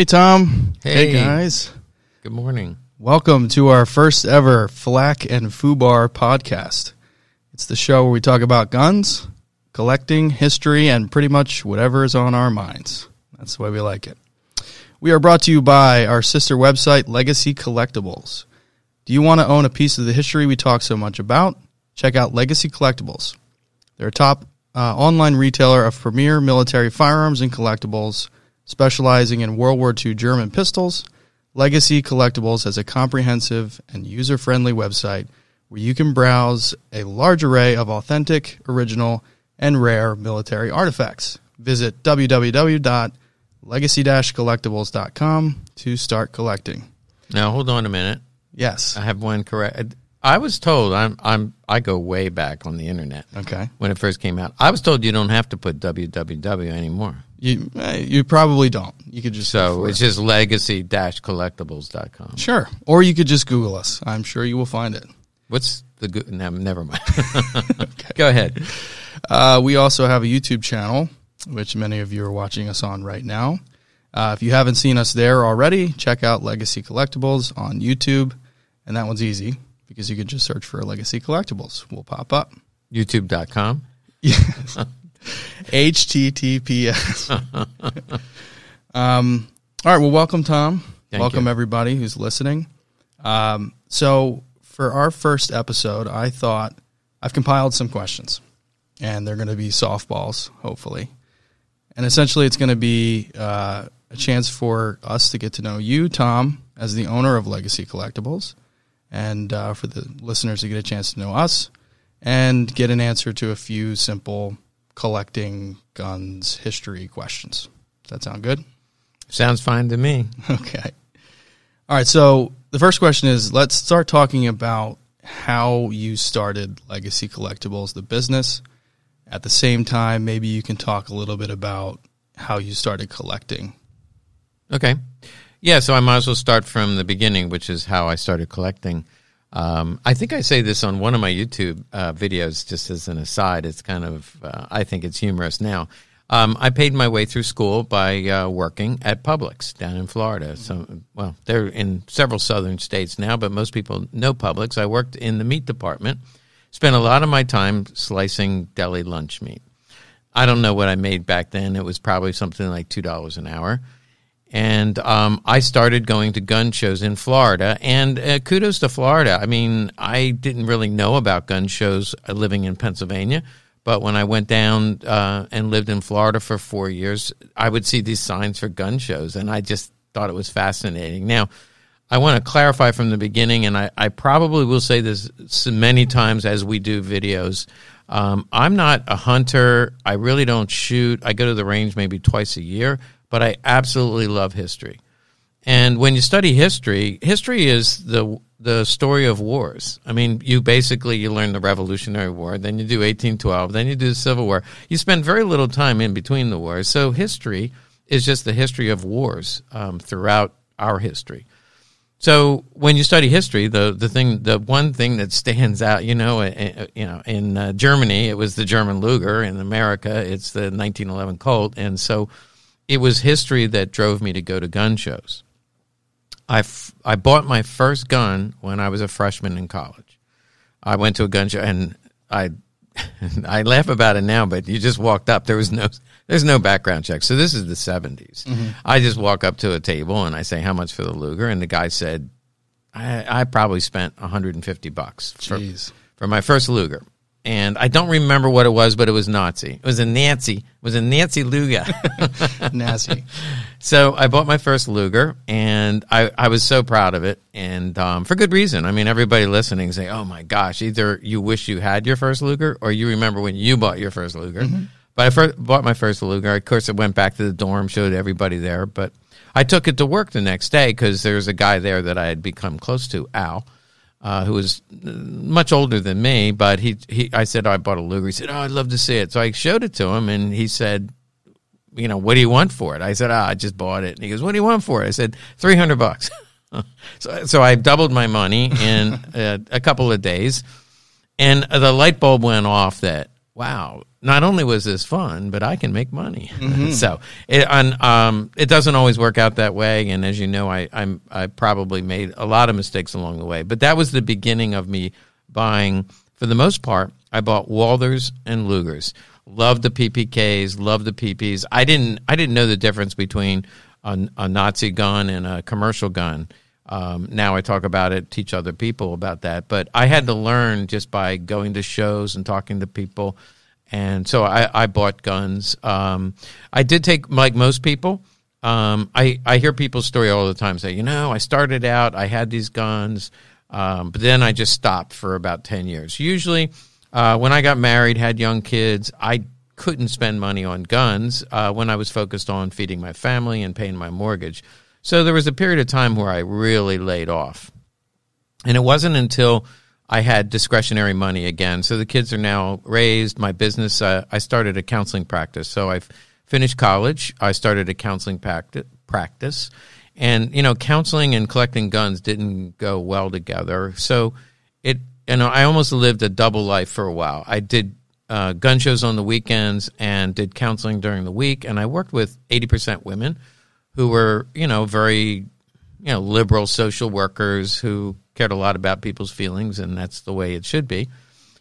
Hey, Tom. Hey. guys. Good morning. Welcome to our first ever Flack and Fubar podcast. It's the show where we talk about guns, collecting, history, and pretty much whatever is on our minds. That's the way we like it. We are brought to you by our sister website, Legacy Collectibles. Do you want to own a piece of the history we talk so much about? Check out Legacy Collectibles. They're a top uh, online retailer of premier military firearms and collectibles, specializing in World War II German pistols. Legacy Collectibles has a comprehensive and user friendly website where you can browse a large array of authentic, original, and rare military artifacts. Visit www.legacy-collectibles.com to start collecting. Now hold on a minute. Yes. I have one correct. I was told I'm I'm I go way back on the internet Okay. when it first came out. I was told you don't have to put www anymore. You eh, you probably don't. You could just So look for it's it. just legacy-collectibles.com. sure, or you could just Google us. I'm sure you will find it. What's the good? No, never mind. okay. Go ahead. Uh, we also have a YouTube channel, which many of you are watching us on right now. Uh, if you haven't seen us there already, check out Legacy Collectibles on YouTube, and that one's easy because you can just search for Legacy Collectibles. We'll pop up. YouTube.com. Yes. HTTPS. um, all right. Well, welcome, Tom. Thank welcome, you. everybody who's listening. Um, so, for our first episode, I thought I've compiled some questions, and they're going to be softballs, hopefully. And essentially, it's going to be uh, a chance for us to get to know you, Tom, as the owner of Legacy Collectibles, and uh, for the listeners to get a chance to know us and get an answer to a few simple collecting guns history questions. Does that sound good? Sounds fine to me. Okay. All right. So the first question is let's start talking about how you started Legacy Collectibles, the business. At the same time, maybe you can talk a little bit about how you started collecting. Okay. Yeah, so I might as well start from the beginning, which is how I started collecting. Um, I think I say this on one of my YouTube uh, videos, just as an aside. It's kind of, uh, I think it's humorous now. Um, I paid my way through school by uh, working at Publix down in Florida. So, well, they're in several southern states now, but most people know Publix. I worked in the meat department, spent a lot of my time slicing deli lunch meat. I don't know what I made back then. It was probably something like two dollars an hour. And um, I started going to gun shows in Florida. And uh, kudos to Florida. I mean, I didn't really know about gun shows uh, living in Pennsylvania. But when I went down uh, and lived in Florida for four years, I would see these signs for gun shows. And I just thought it was fascinating. Now, I want to clarify from the beginning, and I, I probably will say this so many times as we do videos. Um, I'm not a hunter. I really don't shoot. I go to the range maybe twice a year, but I absolutely love history. And when you study history, history is the the story of wars. I mean, you basically you learn the Revolutionary War, then you do 1812, then you do the Civil War. You spend very little time in between the wars. So history is just the history of wars um, throughout our history. So when you study history, the the thing, the one thing that stands out, you know, uh, you know, in uh, Germany it was the German Luger, in America it's the 1911 Colt, and so it was history that drove me to go to gun shows. I, f- I bought my first gun when I was a freshman in college. I went to a gun show and I I laugh about it now, but you just walked up. There was no there's no background check. So this is the 70s. Mm-hmm. I just walk up to a table and I say how much for the Luger, and the guy said I, I probably spent 150 bucks for, Jeez. for my first Luger. And I don't remember what it was, but it was Nazi. It was a Nancy. It was a Nancy Luger. Nazi. So I bought my first Luger, and I, I was so proud of it, and um, for good reason. I mean, everybody listening say, "Oh my gosh!" Either you wish you had your first Luger, or you remember when you bought your first Luger. But I first bought my first Luger. Of course, it went back to the dorm, showed everybody there. But I took it to work the next day because there was a guy there that I had become close to, Al, uh, who was much older than me. But he, he, I said, oh, I bought a Luger. He said, Oh, I'd love to see it. So I showed it to him, and he said, you know, what do you want for it? I said, ah, I just bought it. And he goes, what do you want for it? I said, 300 bucks. so, so I doubled my money in uh, a couple of days. And the light bulb went off that wow, not only was this fun, but I can make money. so it, and, um, it doesn't always work out that way. And as you know, I, I'm, I probably made a lot of mistakes along the way, but that was the beginning of me buying, for the most part, I bought Walthers and Lugers. Loved the PPKs, loved the PPs. I didn't, I didn't know the difference between a, a Nazi gun and a commercial gun. Um, now I talk about it, teach other people about that. But I had to learn just by going to shows and talking to people. And so I, I bought guns. Um, I did take, like most people, um, I, I hear people's story all the time say, you know, I started out, I had these guns, um, but then I just stopped for about 10 years. Usually, uh, when I got married, had young kids, I couldn't spend money on guns uh, when I was focused on feeding my family and paying my mortgage. So there was a period of time where I really laid off. And it wasn't until I had discretionary money again. So the kids are now raised. My business, uh, I started a counseling practice. So I've finished college. I started a counseling practice. And, you know, counseling and collecting guns didn't go well together. So it, you know, I almost lived a double life for a while. I did uh, gun shows on the weekends and did counseling during the week. And I worked with 80% women who were, you know, very, you know, liberal social workers who cared a lot about people's feelings, and that's the way it should be.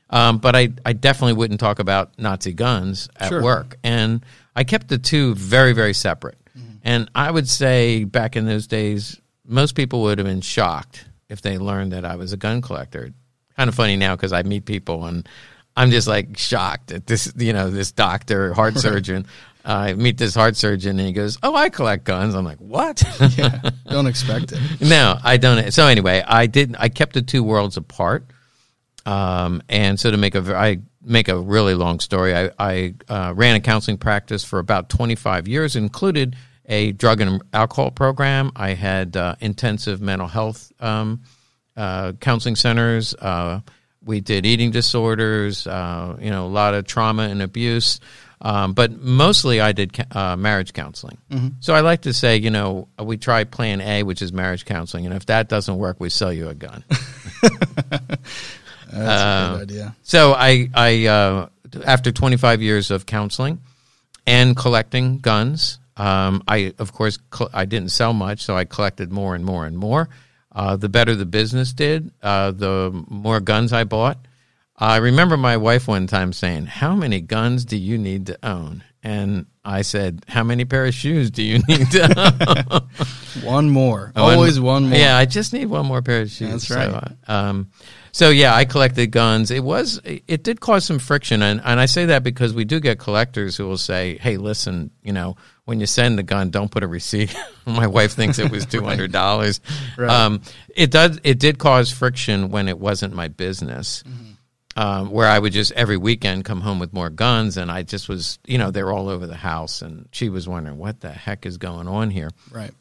Um, but I, I definitely wouldn't talk about Nazi guns at Sure. work. And I kept the two very, very separate. And I would say back in those days, most people would have been shocked if they learned that I was a gun collector. Kind of funny now because I meet people and I'm just like shocked at this, you know, this doctor, heart surgeon. I meet this heart surgeon and he goes, "Oh, I collect guns." I'm like, "What?" Yeah, don't expect it. no, I don't. So anyway, I did. I kept the two worlds apart. Um, and so to make a, I make a really long story. I, I uh, ran a counseling practice for about 25 years, included a drug and alcohol program. I had uh, intensive mental health um, uh, counseling centers. Uh, we did eating disorders. Uh, you know, a lot of trauma and abuse. Um, but mostly I did ca- uh, marriage counseling. So I like to say, you know, we try plan A, which is marriage counseling, and if that doesn't work, we sell you a gun. That's Uh, a good idea. So I, I uh, after 25 years of counseling and collecting guns, um, I of course cl- I didn't sell much, so I collected more and more and more. Uh, the better the business did, uh, the more guns I bought. I remember my wife one time saying, "How many guns do you need to own?" And I said, "How many pair of shoes do you need to own?" One more. Oh, and- Always one more. Yeah, I just need one more pair of shoes. That's So, right. um, so yeah, I collected guns. It was it did cause some friction, and and I say that because we do get collectors who will say, "Hey, listen, you know, when you send the gun, don't put a receipt." My wife thinks it was two hundred dollars. Right. um, it does. It did cause friction when it wasn't my business. Um, where I would just every weekend come home with more guns, and I just was, you know, they're all over the house, and she was wondering what the heck is going on here Right.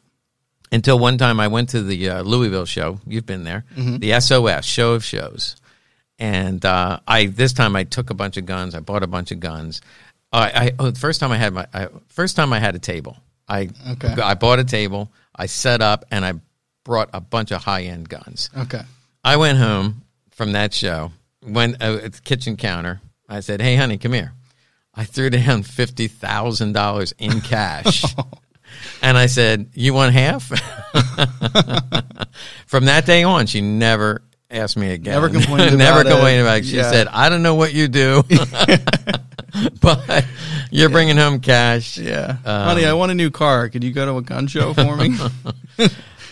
until one time I went to the uh, Louisville show. You've been there, the SOS show of shows, and uh, I this time I took a bunch of guns. I bought a bunch of guns. I, I oh, the first time I had my I, first time I had a table. I Okay. I bought a table. I set up and I brought a bunch of high end guns. Okay. I went home from that show, went uh, at the kitchen counter. I said, "Hey, honey, come here." I threw down fifty thousand dollars in cash, and I said, "You want half?" from that day on, she never asked me again. Never complained never about it. complained about it. She Yeah. said, "I don't know what you do, but you're bringing home cash." Yeah. Um, Honey, I want a new car. Could you go to a gun show for me?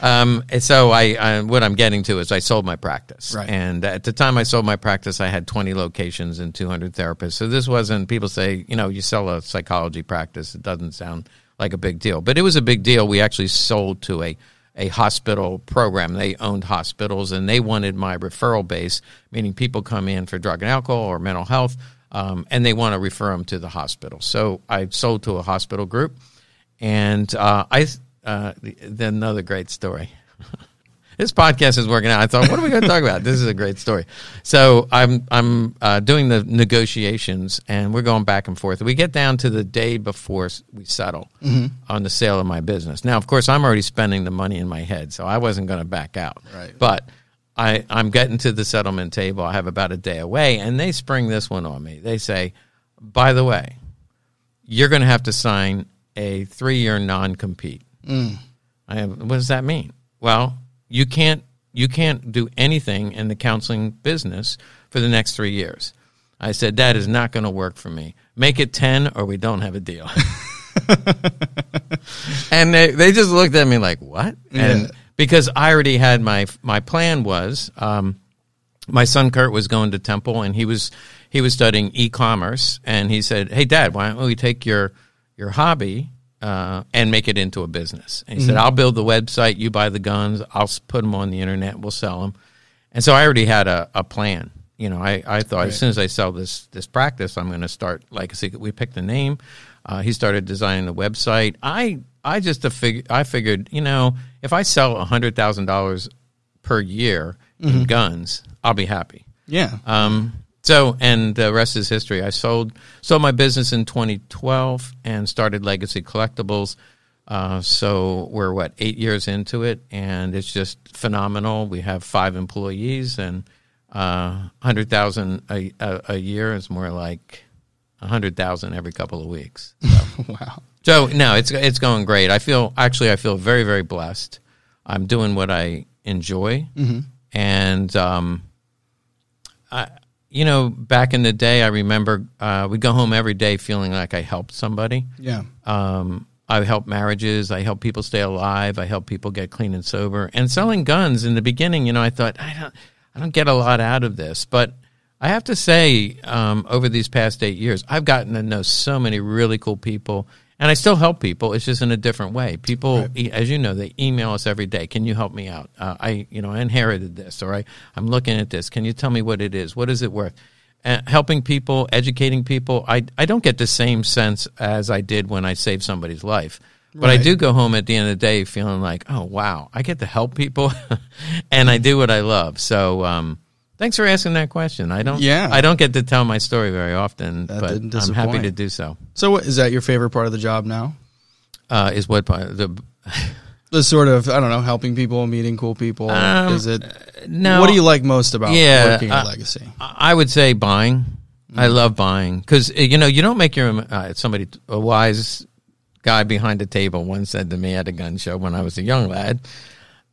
Um, so I, I, what I'm getting to is I sold my practice, Right. and at the time I sold my practice, I had 20 locations and 200 therapists. So this wasn't. People say, you know, you sell a psychology practice. It doesn't sound like a big deal, but it was a big deal. We actually sold to a a hospital program. They owned hospitals, and they wanted my referral base, meaning people come in for drug and alcohol or mental health, um, and they want to refer them to the hospital. So I sold to a hospital group. And uh, I, uh, then another great story. this podcast is working out. I thought, what are we going to talk about? This is a great story. So I'm I'm uh, doing the negotiations, and we're going back and forth. We get down to the day before we settle on the sale of my business. Now, of course, I'm already spending the money in my head, so I wasn't going to back out. Right. But I, I'm getting to the settlement table. I have about a day away, and they spring this one on me. They say, By the way, you're going to have to sign a three year non compete. Mm. I have, what does that mean? Well, you can't you can't do anything in the counseling business for the next three years. I said that is not going to work for me. Make it ten, or we don't have a deal. and they, they just looked at me like, "What?" And Yeah. because I already had my my plan was, um, my son Kurt was going to Temple, and he was he was studying e-commerce, and he said, "Hey, Dad, why don't we take your your hobby uh, and make it into a business?" And he said, "I'll build the website, you buy the guns, I'll put them on the internet, we'll sell them." And so I already had a, a plan. You know, I, I thought as soon as I sell this this practice, I'm going to start. Like said, we picked a name. Uh, he started designing the website. I I just a fig- I figured, you know, if I sell hundred thousand dollars per year in guns, I'll be happy. Yeah. Um, so, and the rest is history. I sold sold my business in 2012 and started Legacy Collectibles. Uh, so we're what eight years into it, and it's just phenomenal. We have five employees, and uh, hundred thousand a, a year is more like a hundred thousand every couple of weeks. wow. So no, it's it's going great. I feel actually I feel very very blessed. I'm doing what I enjoy, and um, I you know back in the day I remember uh, we go home every day feeling like I helped somebody. Yeah. Um, I help marriages. I help people stay alive. I help people get clean and sober. And selling guns in the beginning, you know, I thought I don't, I don't get a lot out of this, but I have to say, um, over these past eight years, I've gotten to know so many really cool people, and I still help people. It's just in a different way. People, e- as you know, they email us every day. Can you help me out? Uh, I, you know, I inherited this, or I, I'm looking at this. Can you tell me what it is? What is it worth? uh, helping people, educating people. I, I don't get the same sense as I did when I saved somebody's life. But I do go home at the end of the day feeling like, oh, wow, I get to help people and I do what I love. So, um, thanks for asking that question. I don't, Yeah. I don't get to tell my story very often, That but didn't I'm happy disappoint. to do so. So, what, is that your favorite part of the job now? Uh, is what part- the, The sort of I don't know, helping people, meeting cool people. Um, is it? no, what do you like most about Yeah, working at uh, Legacy? I would say buying. I love buying because you know you don't make your uh, somebody a wise guy behind the table once said to me at a gun show when I was a young lad,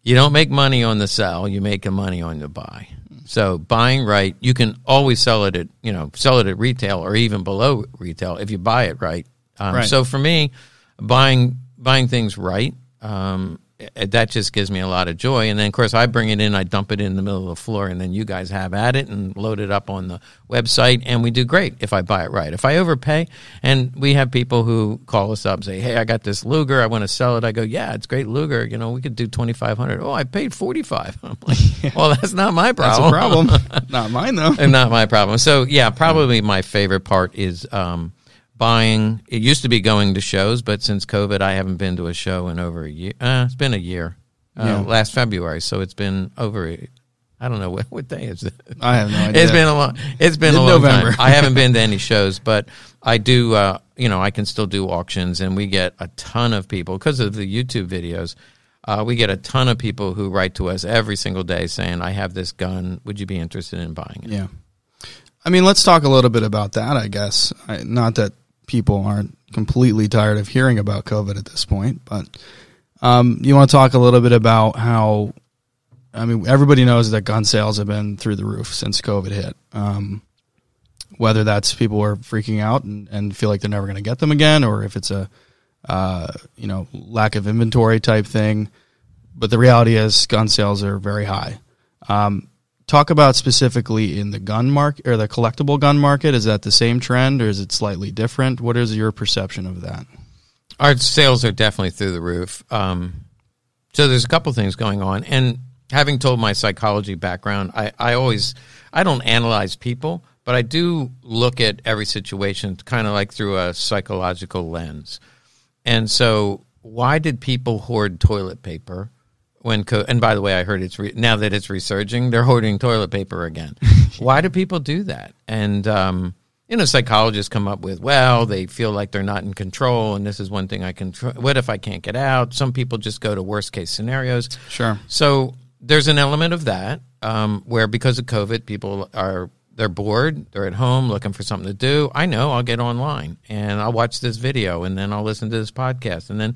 you don't make money on the sell, you make the money on the buy. So buying right, you can always sell it at you know sell it at retail or even below retail if you buy it right. Um, Right. So for me, buying buying things right. Um, that just gives me a lot of joy, and then of course I bring it in, I dump it in the middle of the floor, and then you guys have at it and load it up on the website, and we do great if I buy it right. If I overpay, and we have people who call us up and say, "Hey, I got this Luger, I want to sell it." I go, "Yeah, it's great Luger. You know, we could do twenty five hundred. Oh, I paid forty five. I'm like, "Well, that's not my That's problem. a problem. Not mine though. and not my problem. So yeah, probably my favorite part is um, buying. It used to be going to shows, but since COVID, I haven't been to a show in over a year. Uh, it's been a year. Uh, Yeah. Last February, so it's been over. A, I don't know what, what day is it. I have no idea. It's been a long. It's been a long Mid-November. time. I haven't been to any shows, but I do. Uh, you know, I can still do auctions, and we get a ton of people because of the YouTube videos. Uh, we get a ton of people who write to us every single day saying, "I have this gun. Would you be interested in buying it?" Yeah. I mean, let's talk a little bit about that, I guess. I, not that people aren't completely tired of hearing about COVID at this point, but um, you want to talk a little bit about how, I mean, everybody knows that gun sales have been through the roof since COVID hit. Um, whether that's people are freaking out and, and feel like they're never going to get them again, or if it's a, uh, you know, lack of inventory type thing. But the reality is, gun sales are very high. Um, talk about specifically in the gun market or the collectible gun market. Is that the same trend, or is it slightly different? What is your perception of that? our sales are definitely through the roof. Um, so there's a couple things going on, and having told my psychology background, I, I always I don't analyze people, but I do look at every situation kind of like through a psychological lens. And so, why did people hoard toilet paper when? Co- and by the way, I heard it's re- now that it's resurging, they're hoarding toilet paper again. why do people do that? And um, you know, psychologists come up with, well, they feel like they're not in control, and this is one thing I can. Tr- what if I can't get out? Some people just go to worst case scenarios. Sure. So there's an element of that um, where because of COVID, people are they're bored, they're at home looking for something to do. I know I'll get online and I'll watch this video and then I'll listen to this podcast and then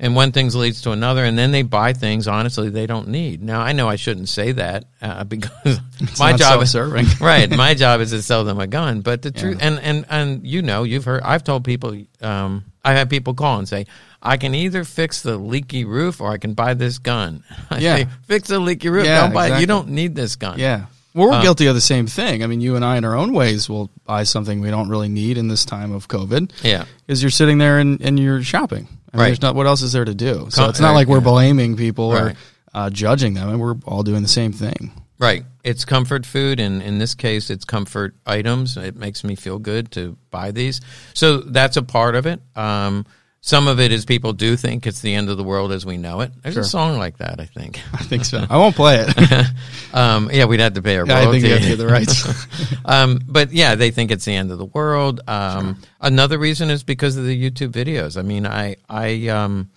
and one thing leads to another and then they buy things honestly they don't need. Now I know I shouldn't say that uh, because my not job is self-serving. right. My job is to sell them a gun, but the truth and and and you know you've heard I've told people um, I have people call and say. I can either fix the leaky roof or I can buy this gun. I Yeah. say, fix the leaky roof. Yeah, don't buy it. You don't need this gun. Yeah. Well, we're Uh, guilty of the same thing. I mean, you and I, in our own ways, will buy something we don't really need in this time of COVID Yeah. because you're sitting there and, and you're shopping. I mean, Right. There's not what else is there to do. So Com- it's not like we're blaming people or uh, judging them, and we're all doing the same thing. Right. It's comfort food, and in this case, it's comfort items. It makes me feel good to buy these. So that's a part of it. Um, some of it is people do think it's the end of the world as we know it. There's Sure. a song like that, I think. I think so. I won't play it. um, yeah, we'd have to pay our Yeah, I think royalty. you have to get the rights. um, but yeah, they think it's the end of the world. Um, Another reason is because of the YouTube videos. I mean, I, I, um,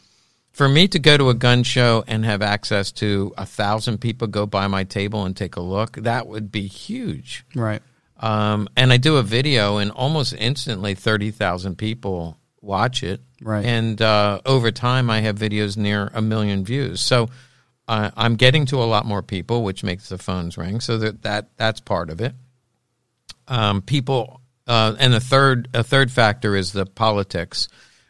for me to go to a gun show and have access to a thousand people go by my table and take a look, that would be huge. right. Um, and I do a video, and almost instantly, thirty thousand people watch it. Right. And uh, over time, I have videos near a million views. So uh, I'm getting to a lot more people, which makes the phones ring. So that, that that's part of it. Um, people, uh, and a third a third factor is the politics.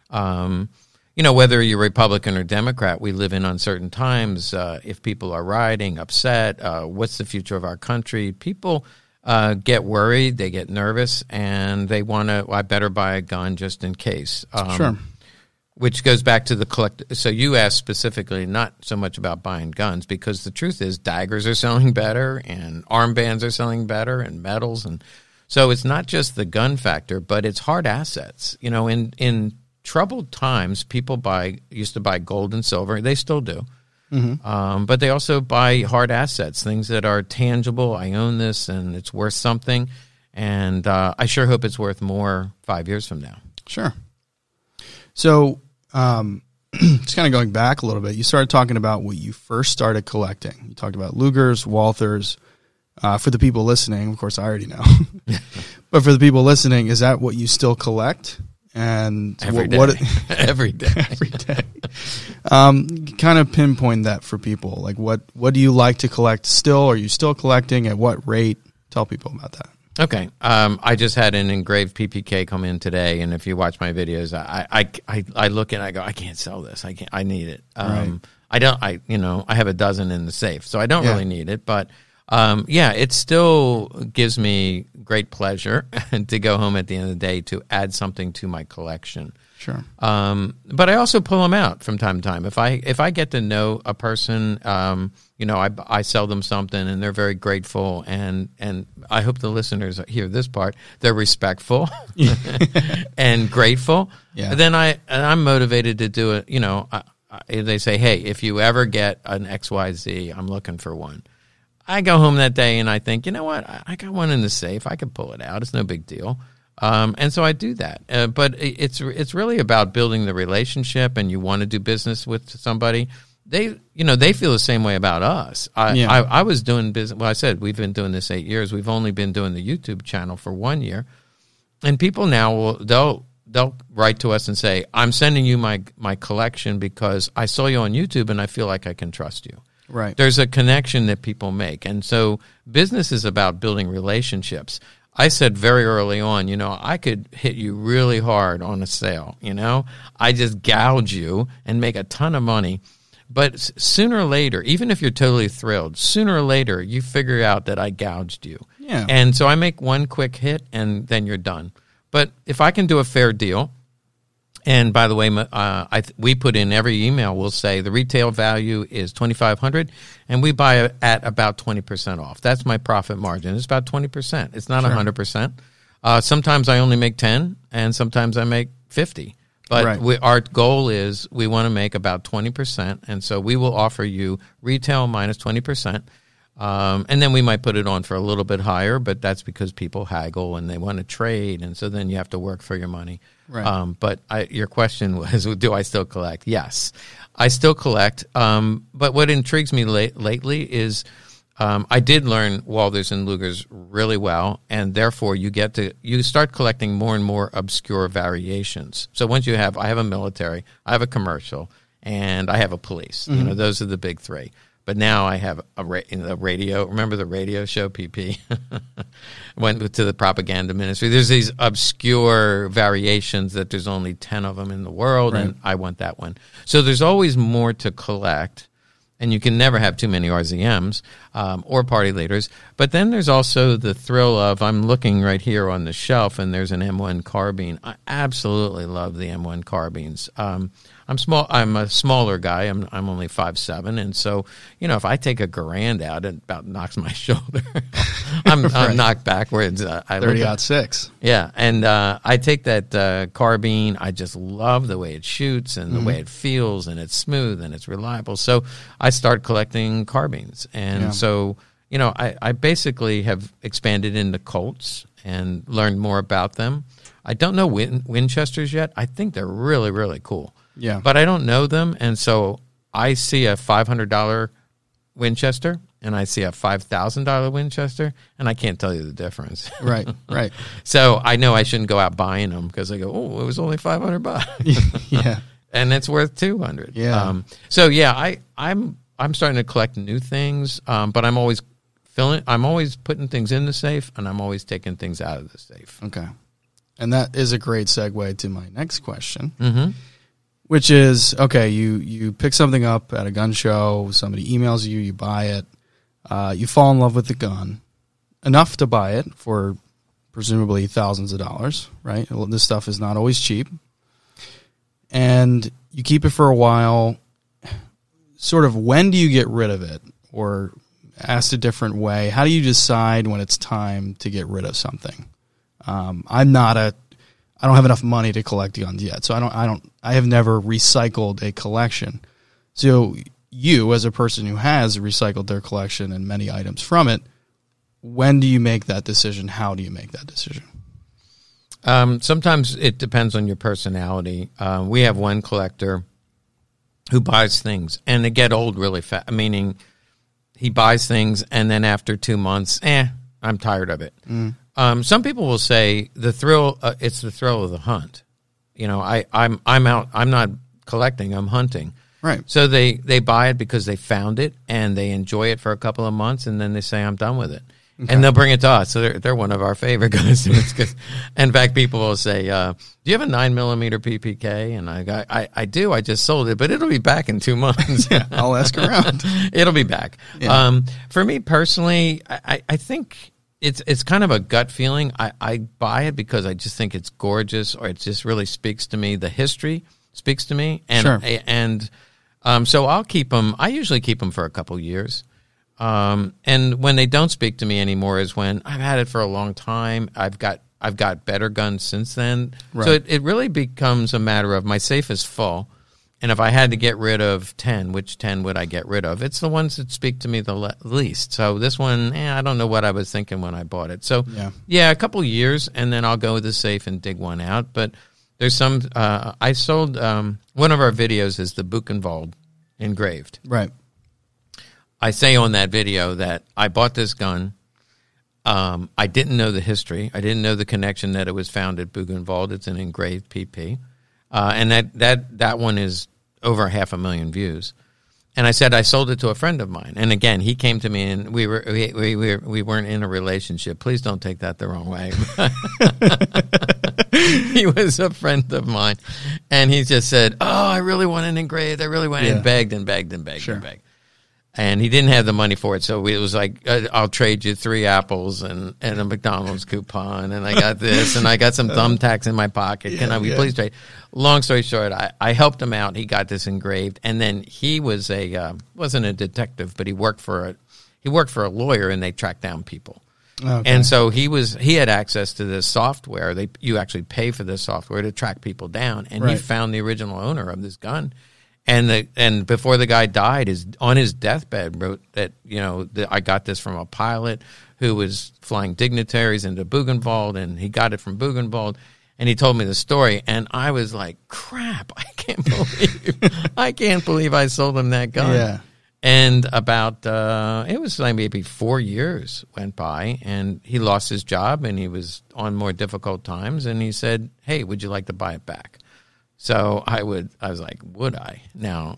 Um, you know, whether you're Republican or Democrat, we live in uncertain times. Uh, if people are rioting, upset, uh, what's the future of our country? People uh, get worried, they get nervous, and they want to. I better buy a gun just in case. Um, Sure. Which goes back to the collect. So you asked specifically not so much about buying guns because the truth is daggers are selling better and armbands are selling better and medals and so it's not just the gun factor, but it's hard assets. You know, in in troubled times, people buy used to buy gold and silver. They still do. Um, but they also buy hard assets, things that are tangible. I own this, and it's worth something. And uh, I sure hope it's worth more five years from now. Sure. So, um, just kind of going back a little bit, you started talking about what you first started collecting. You talked about Lugers, Walthers. Uh, for the people listening, of course, I already know. but for the people listening, is that what you still collect? And Every what, day. what Every day. every day? Um, kind of pinpoint that for people. Like, what what do you like to collect still? Are you still collecting? At what rate? Tell people about that. Okay. Um, I just had an engraved PPK come in today, and if you watch my videos, I, I, I, I look and I go, I can't sell this. I can't. I need it. Um, Right. I don't. I you know I have a dozen in the safe, so I don't Yeah. really need it. But um, yeah, it still gives me great pleasure to go home at the end of the day to add something to my collection. Sure. Um, but I also pull them out from time to time. If I if I get to know a person, um, you know, I, I sell them something and they're very grateful, and and I hope the listeners hear this part. They're respectful and grateful. Yeah. Then I and I'm motivated to do it. You know, I, I, they say, hey, if you ever get an X Y Z, I'm looking for one. I go home that day and I think, you know what? I, I got one in the safe. I could pull it out. It's no big deal. Um, and so I do that. Uh, but it's it's really about building the relationship, and you want to do business with somebody. They, you know, they feel the same way about us. I, Yeah. I, I was doing business. Well, I said we've been doing this eight years. We've only been doing the YouTube channel for one year, and people now will they'll they'll write to us and say, "I'm sending you my my collection because I saw you on YouTube and I feel like I can trust you." Right. there's a connection that people make and so business is about building relationships i said very early on you know i could hit you really hard on a sale you know i just gouge you and make a ton of money but sooner or later even if you're totally thrilled sooner or later you figure out that i gouged you Yeah. and so i make one quick hit and then you're done but if i can do a fair deal and by the way, uh, I th- we put in every email. We'll say the retail value is twenty five hundred, and we buy it at about twenty percent off. That's my profit margin. It's about twenty percent. It's not hundred percent. Uh, sometimes I only make ten, and sometimes I make fifty. But Right. we, our goal is we want to make about twenty percent, and so we will offer you retail minus minus twenty percent. Um, and then we might put it on for a little bit higher, but that's because people haggle and they want to trade, and so then you have to work for your money. Right. Um, but I, your question was, do I still collect? Yes, I still collect. Um, but what intrigues me late, lately is Um, I did learn Walthers and Lugers really well, and therefore you get to you start collecting more and more obscure variations. So once you have, I have a military, I have a commercial, and I have a police. You know, those are the big three. But now I have a, ra- radio. Remember the radio show PP? Went to the propaganda ministry. There's these obscure variations that there's only ten of them in the world, and I want that one. So there's always more to collect and you can never have too many RZMs um, or party leaders. But then there's also the thrill of I'm looking right here on the shelf, and there's an M1 carbine. I absolutely love the M1 carbines. Um, I'm small. I'm a smaller guy. I'm I'm only five seven, and so you know if I take a Garand out, it about knocks my shoulder. I'm, I'm knocked backwards. Uh, I Thirty aught six. yeah, and uh, I take that uh, carbine. I just love the way it shoots and the way it feels, and it's smooth and it's reliable. So I start collecting carbines, and Yeah. so you know, I, I basically have expanded into Colts and learned more about them. I don't know Win- Winchesters yet. I think they're really really cool. Yeah. but I don't know them, and so I see a five hundred dollar Winchester. And I see a five thousand dollar Winchester, and I can't tell you the difference. Right. Right. So I know I shouldn't go out buying them because I go, oh, it was only five hundred bucks, yeah. and it's worth two hundred. Yeah. Um, so yeah, I I'm I'm starting to collect new things, um, but I'm always filling. I'm always putting things in the safe, and I'm always taking things out of the safe. Okay. And that is a great segue to my next question, Mm-hmm. Which is okay. You you pick something up at a gun show. Somebody emails you. You buy it. Uh, you fall in love with the gun enough to buy it for presumably thousands of dollars. Right. This stuff is not always cheap. And you keep it for a while. Sort of when do you get rid of it, or asked a different way, how do you decide when it's time to get rid of something? Um, I'm not a, I don't have enough money to collect guns yet, so I don't, I don't, I have never recycled a collection. So you, as a person who has recycled their collection and many items from it, when do you make that decision? How do you make that decision? Um, sometimes it depends on your personality. Uh, we have one collector who buys things, and they get old really fast. Meaning, he buys things, and then after two months, eh, I'm tired of it. Um, some people will say the thrill. Uh, it's the thrill of the hunt. You know, I, I'm I'm out. I'm not collecting. I'm hunting. Right. So they they buy it because they found it and they enjoy it for a couple of months, and then they say, "I'm done with it." And they'll bring it to us. So they're, they're one of our favorite customers. 'cause- in fact, people will say, uh, "Do you have a nine millimeter PPK?" And I, go, I, I do. I just sold it, but it'll be back in two months. I'll ask around. It'll be back. Yeah. Um, for me personally, I- I think it's it's kind of a gut feeling. I, I buy it because I just think it's gorgeous, or it just really speaks to me. The history speaks to me, and Sure. and um, so I'll keep them. I usually keep them for a couple years. Um, and when they don't speak to me anymore is when I've had it for a long time. I've got I've got better guns since then. So it, it really becomes a matter of my safe is full. And if I had to get rid of 10, which 10 would I get rid of? It's the ones that speak to me the le- least. So this one, eh, I don't know what I was thinking when I bought it. So Yeah. yeah, a couple years, and then I'll go with the safe and dig one out. But there's some, uh, I sold, um, one of our videos is the Buchenwald engraved. Right. I say on that video that I bought this gun. Um, I didn't know the history. I didn't know the connection that it was found at Buchenwald. It's an engraved PP, uh, and that that that one is over half a million views. And I said I sold it to a friend of mine. And again, he came to me, and we were we we, we, we weren't in a relationship. Please don't take that the wrong way. he was a friend of mine, and he just said, "Oh, I really want an engraved. I really want," it," Yeah. and begged and begged and begged Sure. and begged and he didn't have the money for it. So it was like, uh, I'll trade you three apples and, and a McDonald's coupon, and I got this, and I got some thumbtacks in my pocket. Can I we yeah. please trade? Long story short, I, I helped him out. He got this engraved, and then he was a uh, wasn't a detective, but he worked for a he worked for a lawyer, and they tracked down people. Okay. And so he was he had access to this software. They you actually pay for this software to track people down, and he found the original owner of this gun. And the and before the guy died, is on his deathbed wrote that you know that I got this from a pilot who was flying dignitaries into Buchenwald, and he got it from Buchenwald. And he told me the story, and I was like, "Crap! I can't believe I can't believe I sold him that gun." Yeah. And about uh, it was like maybe four years went by, and he lost his job, and he was on more difficult times. And he said, "Hey, would you like to buy it back?" So I would. I was like, "Would I?" Now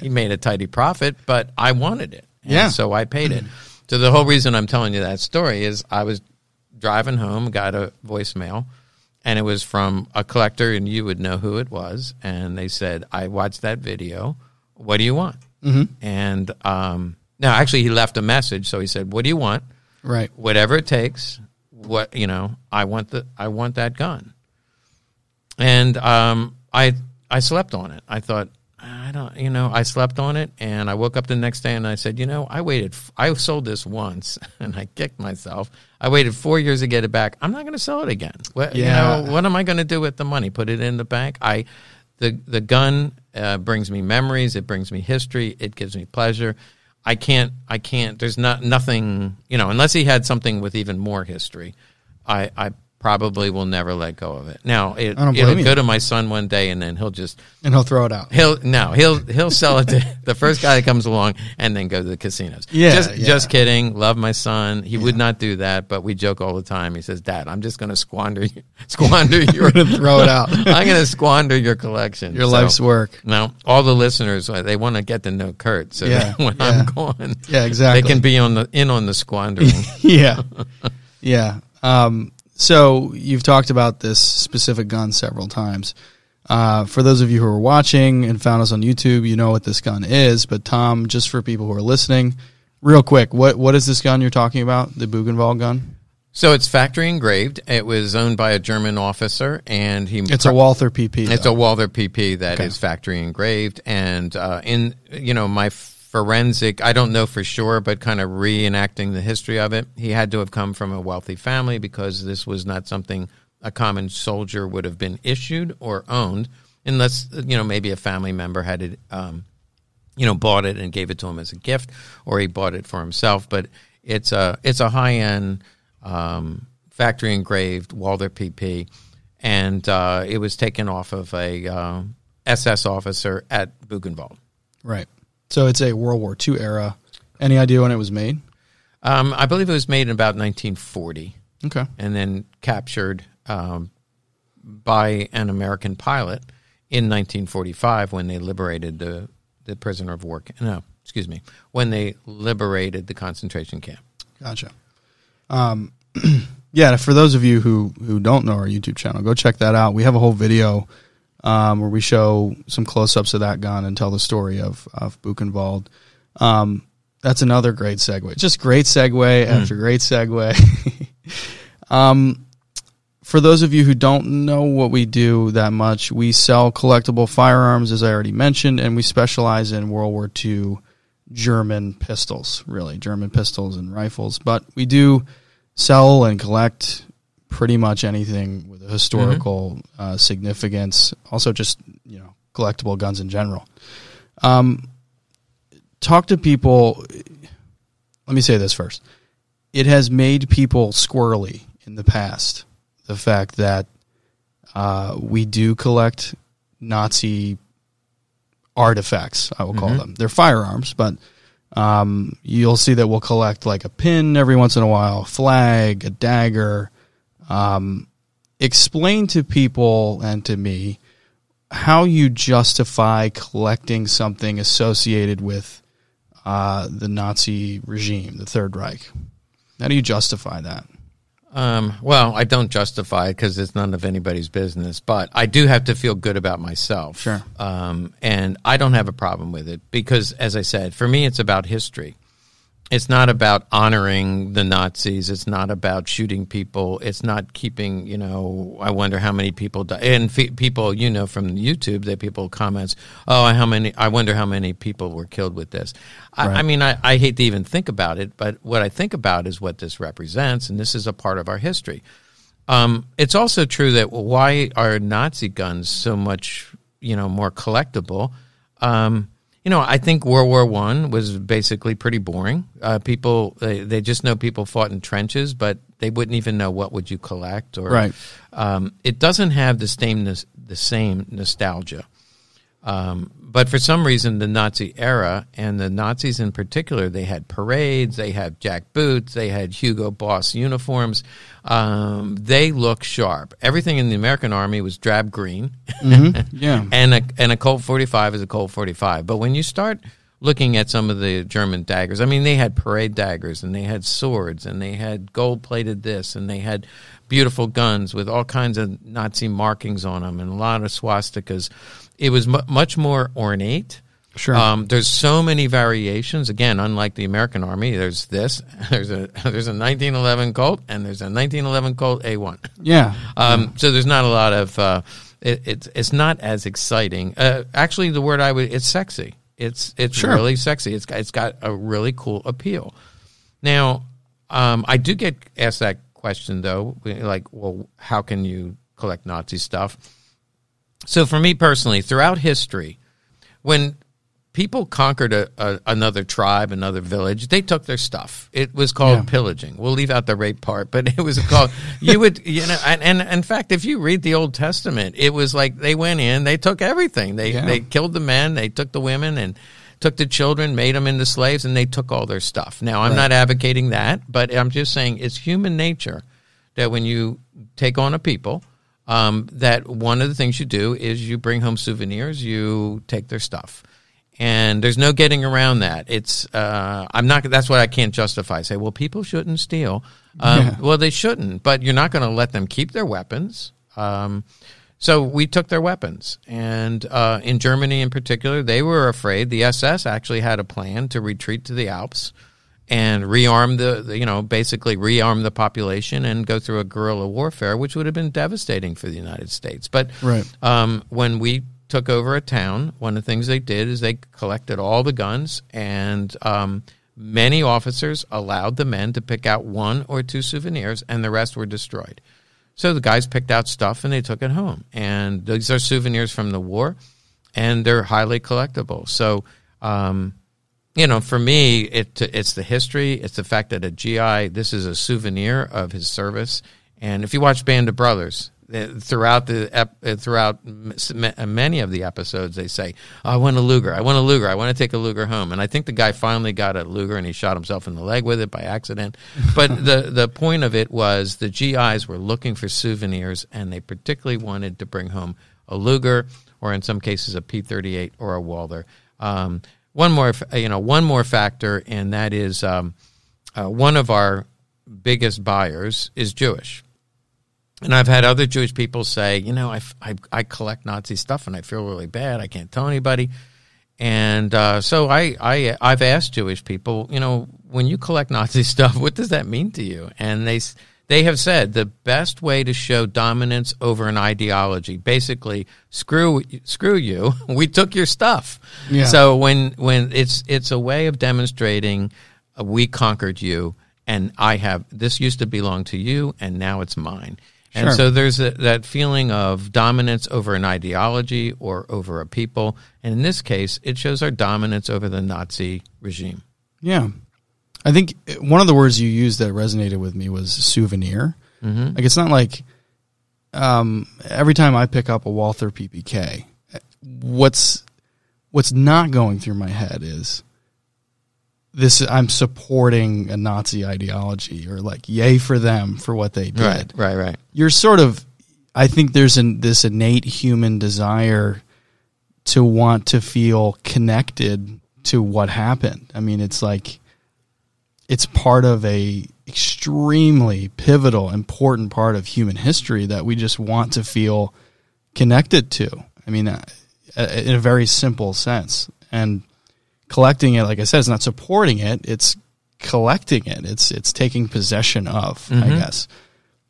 he made a tidy profit, but I wanted it, and Yeah. So I paid it. So the whole reason I'm telling you that story is I was driving home, got a voicemail, and it was from a collector, and you would know who it was. And they said, "I watched that video. What do you want?" Mm-hmm. And um, no, actually, he left a message. So he said, "What do you want? Right. Whatever it takes. What you know, I want the I want that gun." And um, I I slept on it. I thought. I don't, you know, I slept on it and I woke up the next day and I said, you know, I waited, f- I sold this once and I kicked myself. I waited four years to get it back. I'm not going to sell it again. What, Yeah. You know, what am I going to do with the money? Put it in the bank? I, the, the gun uh, brings me memories. It brings me history. It gives me pleasure. I can't, I can't, there's not, nothing, you know, unless he had something with even more history, I, I probably will never let go of it. Now, it, it'll blame you. go to my son one day and then he'll just, And he'll throw it out. He'll no, he'll he'll sell it to the first guy that comes along, and then go to the casinos. Yeah, just yeah. just kidding. Love my son. He would not do that, but we joke all the time. He says, "Dad, I'm just going to squander you, squander your Throw it out. I'm going to squander your collection, Your So, life's work. Now, all the listeners uh, they want to get to know Kurt, so Yeah, when yeah. I'm gone, Yeah, exactly. they can be on the in on the squandering. yeah. Yeah. Um, so you've talked about this specific gun several times. Uh, for those of you who are watching and found us on YouTube, you know what this gun is. But Tom, just for people who are listening, real quick, what what is this gun you're talking about? The Buchenwald gun? so it's factory engraved. It was owned by a German officer, and he It's a Walther PP. It's though. a Walther PP that is Okay. factory engraved, and uh, in you know my forensic, I don't know for sure, but kind of reenacting the history of it. He had to have come from a wealthy family because this was not something a common soldier would have been issued or owned, unless you know maybe a family member had it. Um, you know, bought it and gave it to him as a gift, or he bought it for himself. But it's a it's a high end um, factory engraved Walther PP, and uh, it was taken off of a uh, SS officer at Buchenwald. right. So it's a World War II era. Any idea when it was made? Um, I believe it was made in about 1940, Okay. and then captured um, by an American pilot in 1945 when they liberated the the prisoner of war. No, excuse me, when they liberated the concentration camp. Gotcha. Um, yeah, for those of you who, who don't know our YouTube channel, go check that out. We have a whole video um, where we show some close ups of that gun and tell the story of, of Buchenwald. Um, that's another great segue. Just great segue after great segue. um, for those of you who don't know what we do that much, we sell collectible firearms, as I already mentioned, and we specialize in World War II German pistols, really, German pistols and rifles. But we do sell and collect pretty much anything with a historical uh, significance. Also, just you know, collectible guns in general. Um, talk to people. Let me say this first. It has made people squirrely in the past. The fact that uh, we do collect Nazi artifacts, I will call them. They're firearms, but um, you'll see that we'll collect like a pin every once in a while, a flag, a dagger. Um, explain to people and to me how you justify collecting something associated with uh, the Nazi regime, the Third Reich. How do you justify that? Um, well, I don't justify it because it's none of anybody's business, but I do have to feel good about myself. Sure. Um, and I don't have a problem with it because, as I said, for me, it's about history. It's not about honoring the Nazis. It's not about shooting people. It's not keeping, you know, I wonder how many people die. And fe- people, you know, from YouTube, that people comments, oh, how many, I wonder how many people were killed with this. I, Right. I mean, I, I hate to even think about it, but what I think about is what this represents, and this is a part of our history. Um, it's also true that why are Nazi guns so much, you know, more collectible? Um, you know, I think World War One was basically pretty boring. Uh, people they, they just know people fought in trenches, but they wouldn't even know what would you collect or Right. Um, it doesn't have the same the same nostalgia. Um, but for some reason, the Nazi era and the Nazis in particular, they had parades, they had jack boots, they had Hugo Boss uniforms. Um, they look sharp. Everything in the American army was drab green, Yeah. and a and a Colt 45 is a Colt 45. But when you start looking at some of the German daggers, I mean, they had parade daggers and they had swords and they had gold plated this and they had beautiful guns with all kinds of Nazi markings on them and a lot of swastikas. It was mu much more ornate. Sure. Um, there's so many variations. Again, unlike the American Army, there's this, there's a there's a 1911 Colt, and there's a 1911 Colt A1. yeah. Um, So there's not a lot of. Uh, it, it's it's not as exciting. Uh, actually, the word I would it's sexy. It's it's Sure. really sexy. It's got, it's got a really cool appeal. Now, um, I do get asked that question though, like, well, how can you collect Nazi stuff? So for me personally, throughout history, when people conquered a, a, another tribe, another village, they took their stuff. It was called Yeah. pillaging. We'll leave out the rape part, but it was called. you would, you know, and, and in fact, if you read the Old Testament, it was like they went in, they took everything. They Yeah. they killed the men, they took the women, and took the children, made them into slaves, and they took all their stuff. Now, I'm Right. not advocating that, but I'm just saying it's human nature that when you take on a people, um, that one of the things you do is you bring home souvenirs, you take their stuff, and there's no getting around that. It's uh, I'm not. That's what I can't justify. Say, well, people shouldn't steal. Um, Yeah. Well, they shouldn't, but you're not going to let them keep their weapons. Um, so we took their weapons, and uh, in Germany, in particular, they were afraid. The SS actually had a plan to retreat to the Alps and rearm the, you know basically rearm the population and go through a guerrilla warfare, which would have been devastating for the United States. But Right. um, when we took over a town, one of the things they did is they collected all the guns, and um, many officers allowed the men to pick out one or two souvenirs, and the rest were destroyed. So the guys picked out stuff and they took it home, and these are souvenirs from the war, and they're highly collectible. So. Um, you know, for me, it it's the history. It's the fact that a GI, this is a souvenir of his service. And if you watch Band of Brothers, throughout the uh, throughout m- s- ma- uh, many of the episodes, they say, oh, "I want a Luger. I want a Luger. I want to take a Luger home." And I think the guy finally got a Luger, and he shot himself in the leg with it by accident. But the the point of it was the GIs were looking for souvenirs, and they particularly wanted to bring home a Luger, or in some cases, a P38 or a Walther. Um, one more, you know, one more factor, and that is um, uh, one of our biggest buyers is Jewish. And I've had other Jewish people say, you know, I, I, I collect Nazi stuff and I feel really bad. I can't tell anybody. And uh, so I, I, I've asked Jewish people, you know, when you collect Nazi stuff, what does that mean to you? And they, they have said the best way to show dominance over an ideology, basically, screw, screw you, we took your stuff. Yeah. So when, when it's, it's a way of demonstrating uh, we conquered you and I have, this used to belong to you and now it's mine. And Sure. so there's a, that feeling of dominance over an ideology or over a people. And in this case, it shows our dominance over the Nazi regime. Yeah. I think one of the words you used that resonated with me was souvenir. Mm-hmm. Like it's not like um, every time I pick up a Walther PPK, what's what's not going through my head is this I'm supporting a Nazi ideology or like yay for them for what they did. right, right. You're sort of I think there's an this innate human desire to want to feel connected to what happened. I mean, it's like it's part of a extremely pivotal, important part of human history that we just want to feel connected to. I mean, uh, uh, in a very simple sense, and collecting it, like I said, is not supporting it; it's collecting it. It's it's taking possession of, I guess.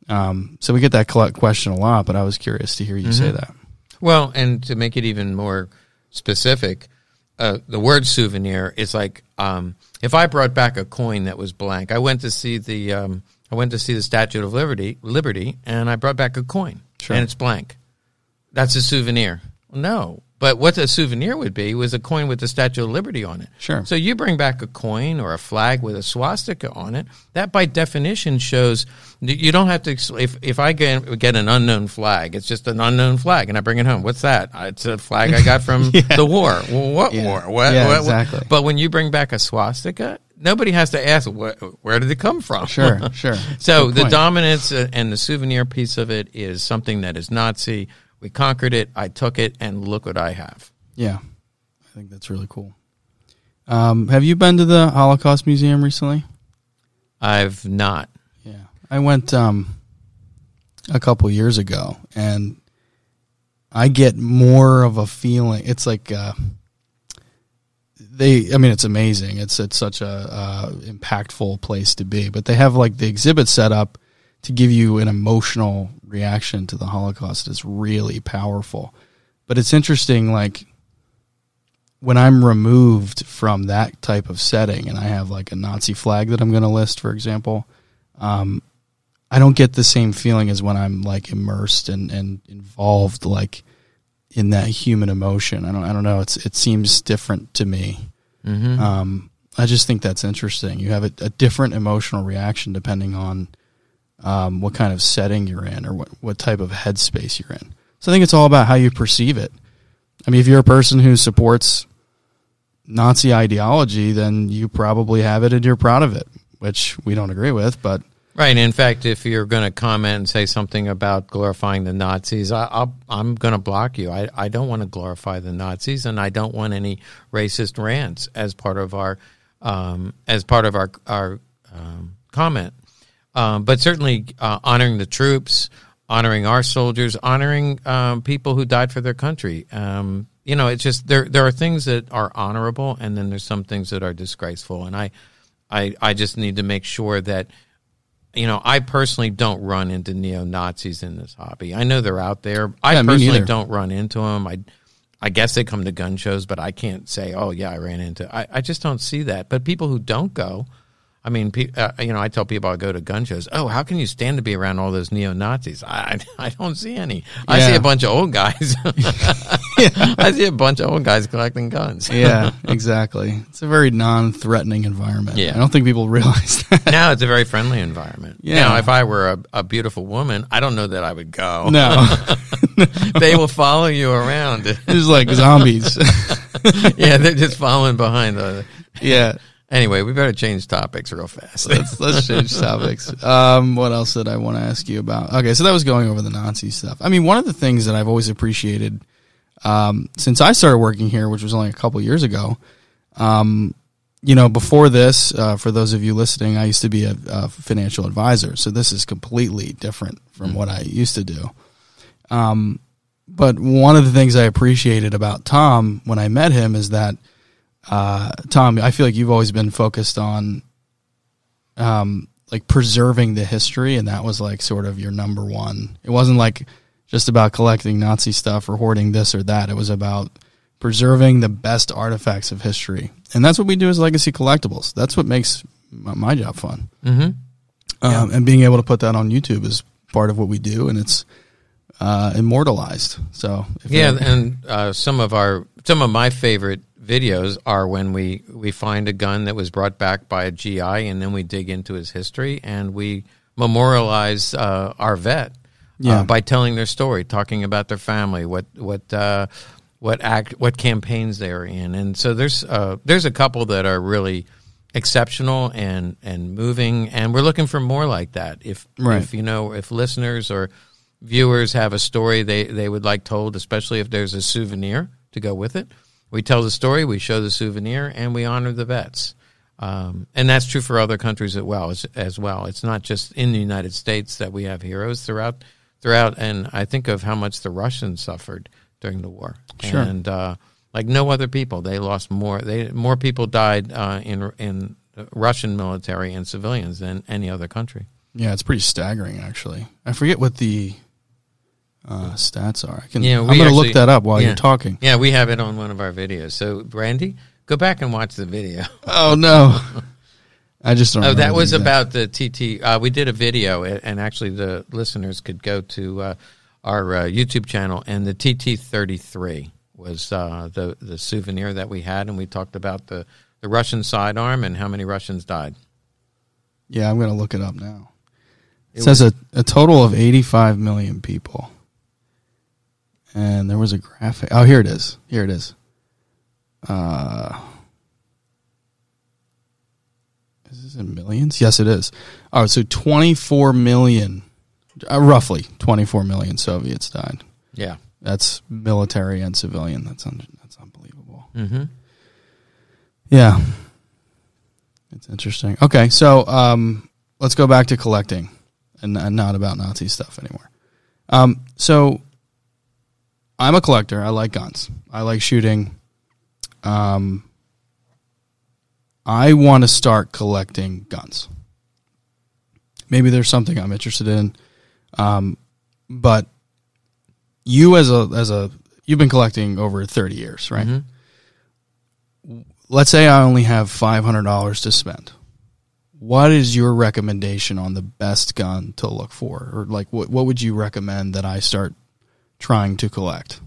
Um, so we get that collect question a lot, but I was curious to hear you say that. Well, and to make it even more specific, uh, the word souvenir is like um, if I brought back a coin that was blank. I went to see the um, I went to see the Statue of Liberty, Liberty, and I brought back a coin, Sure. and it's blank. That's a souvenir. No, But what a souvenir would be was a coin with the Statue of Liberty on it. Sure. So you bring back a coin or a flag with a swastika on it. That, by definition, shows you don't have to. If if I get, get an unknown flag, it's just an unknown flag, and I bring it home. What's that? Uh, It's a flag I got from Yeah. the war. Well, what Yeah. war? What, Yeah, what- exactly. But when you bring back a swastika, nobody has to ask what, where did it come from. Sure, sure. So the dominance uh, and the souvenir piece of it is something that is Nazi. We conquered it. I took it, and look what I have. Yeah, I think that's really cool. Um, have you been to the Holocaust Museum recently? I've not. Yeah, I went um, a couple years ago, and I get more of a feeling. It's like uh, they. I mean, it's amazing. It's it's such a uh, impactful place to be. But they have like the exhibit set up to give you an emotional reaction to the Holocaust. is really powerful. But it's interesting, like when I'm removed from that type of setting, and I have like a Nazi flag that I'm going to list, for example. Um, I don't get the same feeling as when I'm like immersed and, and involved like in that human emotion. I don't I don't know. It's it seems different to me. Mm-hmm. Um, I just think that's interesting. You have a, a different emotional reaction depending on um, what kind of setting you're in or what, what type of headspace you're in. So I think it's all about how you perceive it. I mean, if you're a person who supports Nazi ideology, then you probably have it and you're proud of it, which we don't agree with, but Right. In fact, if you're going to comment and say something about glorifying the Nazis, I, I'm going to block you. I, I don't want to glorify the Nazis, and I don't want any racist rants as part of our um, as part of our our um, comment. Um, but certainly uh, honoring the troops, honoring our soldiers, honoring um, people who died for their country. Um, you know, it's just there. There are things that are honorable, and then there's some things that are disgraceful. And I, I, I just need to make sure that you know, I personally don't run into neo Nazis in this hobby. I know they're out there. I Yeah, personally don't run into them. I, I guess they come to gun shows, but I can't say, oh yeah, I ran into. I, I just don't see that. But people who don't go, I mean, pe- uh, you know, I tell people I go to gun shows. Oh, how can you stand to be around all those neo Nazis? I, I don't see any. I see a bunch of old guys. I see a bunch of old guys collecting guns. yeah, exactly. It's a very non-threatening environment. Yeah. I don't think people realize that. now it's a very friendly environment. Yeah. Now, if I were a, a beautiful woman, I don't know that I would go. No, they will follow you around. it's like zombies. yeah, they're just following behind the. yeah. Anyway, we better change topics real fast. Let's let's change topics. Um, what else did I want to ask you about? Okay, so that was going over the Nazi stuff. I mean, one of the things that I've always appreciated um, since I started working here, which was only a couple years ago. Um, you know, before this, uh, for those of you listening, I used to be a, a financial advisor, so this is completely different from what I used to do. Um, but one of the things I appreciated about Tom when I met him is that uh, Tom, I feel like you've always been focused on um, like preserving the history, and that was like sort of your number one. It wasn't like just about collecting Nazi stuff or hoarding this or that. It was about preserving the best artifacts of history, and that's what we do as Legacy Collectibles. That's what makes my, my job fun, hmm um, and being able to put that on YouTube is part of what we do, and it's uh, immortalized. So if Yeah, and uh, some of our some of my favorite videos are when we we find a gun that was brought back by a GI, and then we dig into his history and we memorialize uh, our vet Yeah. uh, by telling their story, talking about their family, what what uh, what act what campaigns they are in, and so there's uh, there's a couple that are really exceptional and and moving, and we're looking for more like that. If Right. if you know if listeners or viewers have a story they, they would like told, especially if there's a souvenir to go with it. We tell the story, we show the souvenir, and we honor the vets. Um, and that's true for other countries as well. As, as well, it's not just in the United States that we have heroes throughout. Throughout, and I think of how much the Russians suffered during the war, Sure. and uh, like no other people, they lost more. They more people died uh, in in Russian military and civilians than any other country. Yeah, it's pretty staggering, actually. I forget what the uh, stats are. I can. Yeah, I'm going to look that up while yeah. you're talking. Yeah, we have it on one of our videos. So, Brandy, go back and watch the video. Oh no, I just don't. Oh, that was the exact- about the TT. Uh, we did a video, and actually, the listeners could go to uh, our uh, YouTube channel and the TT thirty three. was uh, the the souvenir that we had, and we talked about the the Russian sidearm and how many Russians died. Yeah, I'm going to look it up now. It, it says a, a total of 85 million people. And there was a graphic. Oh, here it is. Here it is. Uh, is this in millions? Yes, it is. Oh, so 24 million, uh, roughly 24 million Soviets died. Yeah. That's military and civilian. That's un- that's unbelievable. Mm-hmm. Yeah, it's interesting. Okay, so um, let's go back to collecting and, and not about Nazi stuff anymore. Um, so I'm a collector. I like guns. I like shooting. Um, I want to start collecting guns. Maybe there's something I'm interested in, um, but you as a as a you've been collecting over 30 years, right? Mm-hmm. Let's say I only have $500 to spend. What is your recommendation on the best gun to look for or like what what would you recommend that I start trying to collect?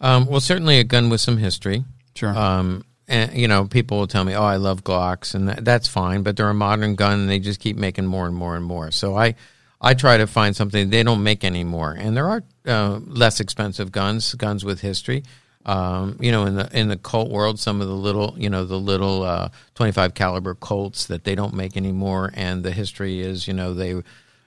Um, well, certainly a gun with some history. Sure. Um, and you know, people will tell me, "Oh, I love Glocks," and that, that's fine. But they're a modern gun, and they just keep making more and more and more. So I, I try to find something they don't make anymore. And there are uh, less expensive guns, guns with history. Um, you know, in the in the Colt world, some of the little, you know, the little uh, 25 caliber Colts that they don't make anymore, and the history is, you know, they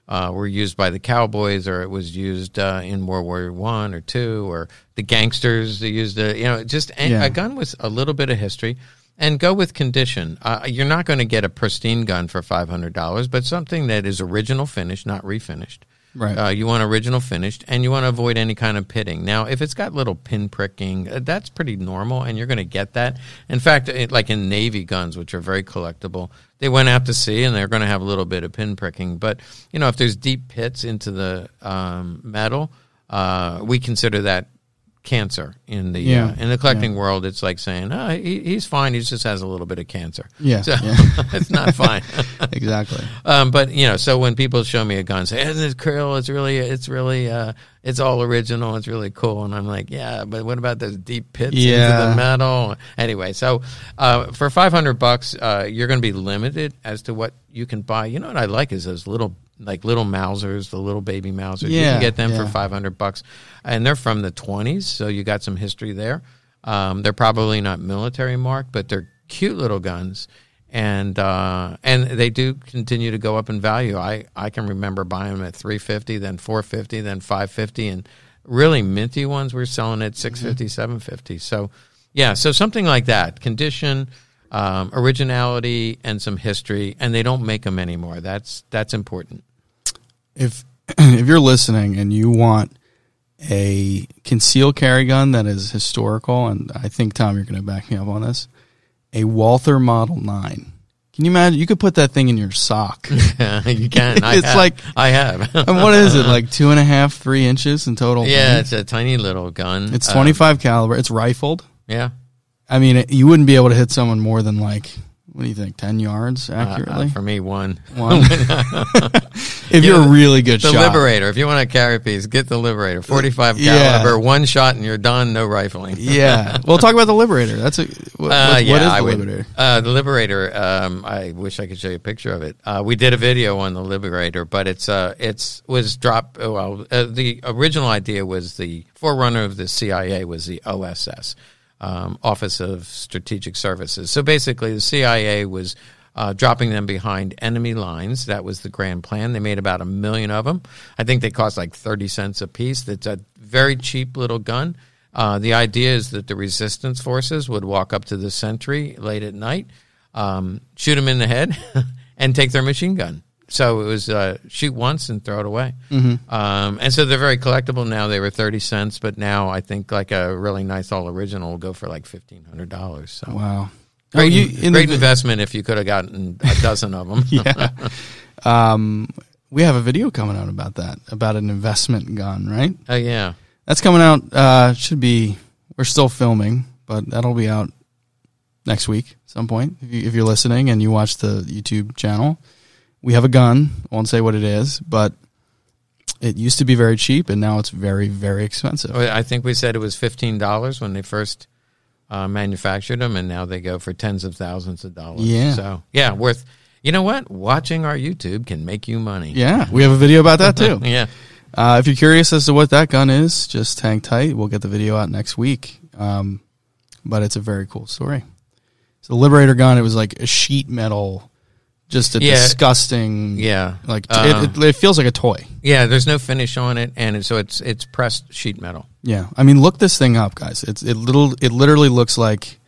uh, were used by the cowboys, or it was used uh, in World War One or two, or the gangsters. Used a, you know, just a, yeah. a gun with a little bit of history and go with condition. Uh, you're not going to get a pristine gun for five hundred dollars, but something that is original finish, not refinished. Right. Uh, you want original finished, and you want to avoid any kind of pitting. Now, if it's got little pin pricking, uh, that's pretty normal, and you're going to get that. In fact, it, like in Navy guns, which are very collectible, they went out to sea, and they're going to have a little bit of pin pricking. But you know, if there's deep pits into the um, metal, uh, we consider that cancer in the yeah. uh, in the collecting yeah. world. It's like saying, oh, he, he's fine. He just has a little bit of cancer. Yeah, so yeah. it's not fine. exactly. Um, but you know, so when people show me a gun, say, "Isn't it cool? It's really, it's really, uh, it's all original. It's really cool." And I'm like, "Yeah, but what about those deep pits yeah. into the metal?" Anyway, so uh, for 500 bucks, uh, you're going to be limited as to what you can buy. You know what I like is those little like little Mausers, the little baby Mausers. Yeah, you can get them yeah. for 500 bucks. And they're from the 20s, so you got some history there. Um, they're probably not military marked, but they're cute little guns. And uh, and they do continue to go up in value. I, I can remember buying them at 350, then 450, then 550 and really minty ones we're selling at 650, mm-hmm. 750. So yeah, so something like that. Condition um, originality and some history, and they don't make them anymore. That's that's important if if you're listening and you want a concealed carry gun that is historical, and I think Tom, you're going to back me up on this, a Walther Model Nine. Can you imagine? You could put that thing in your sock. you can. I it's have. like I have. and what is it? Like two and a half, three inches in total. Yeah, thing? it's a tiny little gun. It's 25 um, caliber. It's rifled. Yeah. I mean, it, you wouldn't be able to hit someone more than like what do you think? Ten yards accurately? Uh, uh, for me, one. One. if You you're know, a really good shot. The shot, Liberator. If you want a carry piece, get the Liberator. Forty-five Yeah. caliber, one shot, and you're done. No rifling. yeah. Well, talk about the Liberator. That's a what, Uh, what- yeah, what is the I would- Liberator? Uh, the Liberator. Um, I wish I could show you a picture of it. Uh, we did a video on the Liberator, but it's uh, it's was dropped. Well, uh, the original idea was the forerunner of the CIA was the OSS, um, Office of Strategic Services. So basically, the CIA was. Uh, dropping them behind enemy lines. That was the grand plan. They made about a million of them. I think they cost like 30 cents a piece. It's a very cheap little gun. Uh, the idea is that the resistance forces would walk up to the sentry late at night, um, shoot him in the head, and take their machine gun. So it was uh, shoot once and throw it away. Mm-hmm. Um, and so they're very collectible now. They were thirty cents, but now I think like a really nice all original will go for like fifteen hundred dollars. So Wow. great, Oh, you- in great the- investment if you could have gotten a dozen of them. yeah. Um, we have a video coming out about that, about an investment gun, right? Oh yeah. That's coming out. Uh, should be. We're still filming, but that'll be out next week, some point. If, you, if you're listening and you watch the YouTube channel, we have a gun. I won't say what it is, but it used to be very cheap, and now it's very very expensive. I think we said it was fifteen dollars when they first uh, manufactured them, and now they go for tens of thousands of dollars. Yeah. So yeah, worth. You know what? Watching our YouTube can make you money. Yeah, we have a video about that too. yeah. Uh, if you're curious as to what that gun is, just hang tight. We'll get the video out next week. Um, but it's a very cool story. It's a Liberator gun. It was like a sheet metal, just a Yeah. disgusting. Yeah. Like Uh, it, it, it feels like a toy. Yeah. There's no finish on it, and so it's it's pressed sheet metal. Yeah, I mean, look this thing up, guys. It's it little. It literally looks like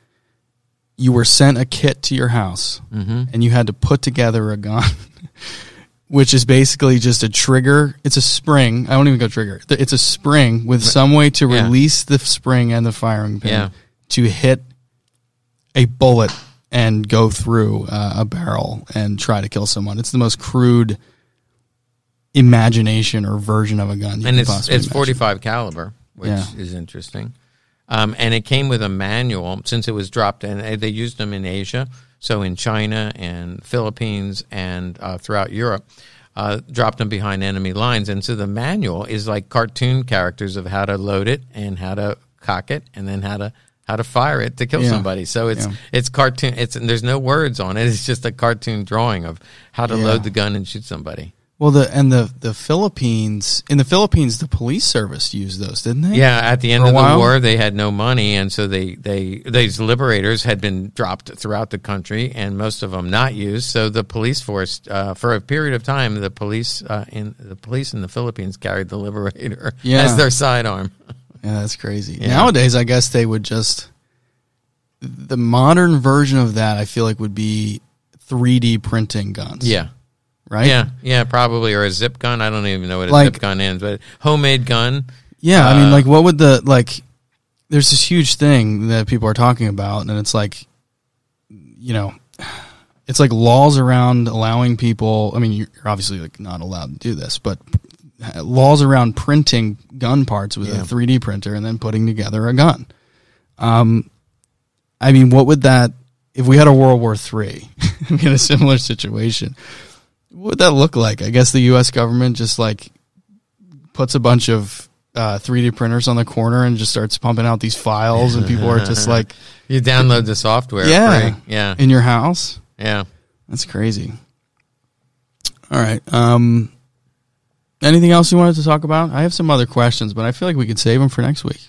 you were sent a kit to your house, Mm-hmm. and you had to put together a gun, which is basically just a trigger. It's a spring. I don't even go trigger. It's a spring with some way to Yeah. release the spring and the firing pin Yeah. to hit a bullet and go through uh, a barrel and try to kill someone. It's the most crude imagination or version of a gun. You and can it's possibly it's imagine. 45 caliber, which Yeah. is interesting. Um, and it came with a manual since it was dropped, and they- they used them in Asia, so in China and Philippines and uh, throughout Europe. Uh, dropped them behind enemy lines, and so the manual is like cartoon characters of how to load it and how to cock it, and then how to how to fire it to kill Yeah. somebody. So it's Yeah. it's cartoon. It's and there's no words on it. It's just a cartoon drawing of how to Yeah. load the gun and shoot somebody. Well, the and the the Philippines in the Philippines, the police service used those, didn't they? Yeah, at the end For of the war, they had no money, and so they they these liberators had been dropped throughout the country, and most of them not used. So the police force, uh, for a period of time, the police uh, in the police in the Philippines carried the liberator as their sidearm. yeah, that's crazy. Yeah. Nowadays, I guess they would just the modern version of that. I feel like would be 3D printing guns. Yeah, right. yeah, yeah, probably or a zip gun. I don't even know what a Like- zip gun is, but homemade gun. Yeah, I mean, Uh, like, what would the like? There's this huge thing that people are talking about, and it's like, you know, it's like laws around allowing people. I mean, you're obviously like not allowed to do this, but laws around printing gun parts with Yeah. a 3D printer and then putting together a gun. Um, I mean, what would that if we had a World War III in a similar situation? What would that look like? I guess the U.S. government just like puts a bunch of uh, 3D printers on the corner and just starts pumping out these files, and people are just like You download the software. Yeah. free. yeah, in your house. yeah. That's crazy. All right. Um, anything else you wanted to talk about? I have some other questions, but I feel like we could save them for next week.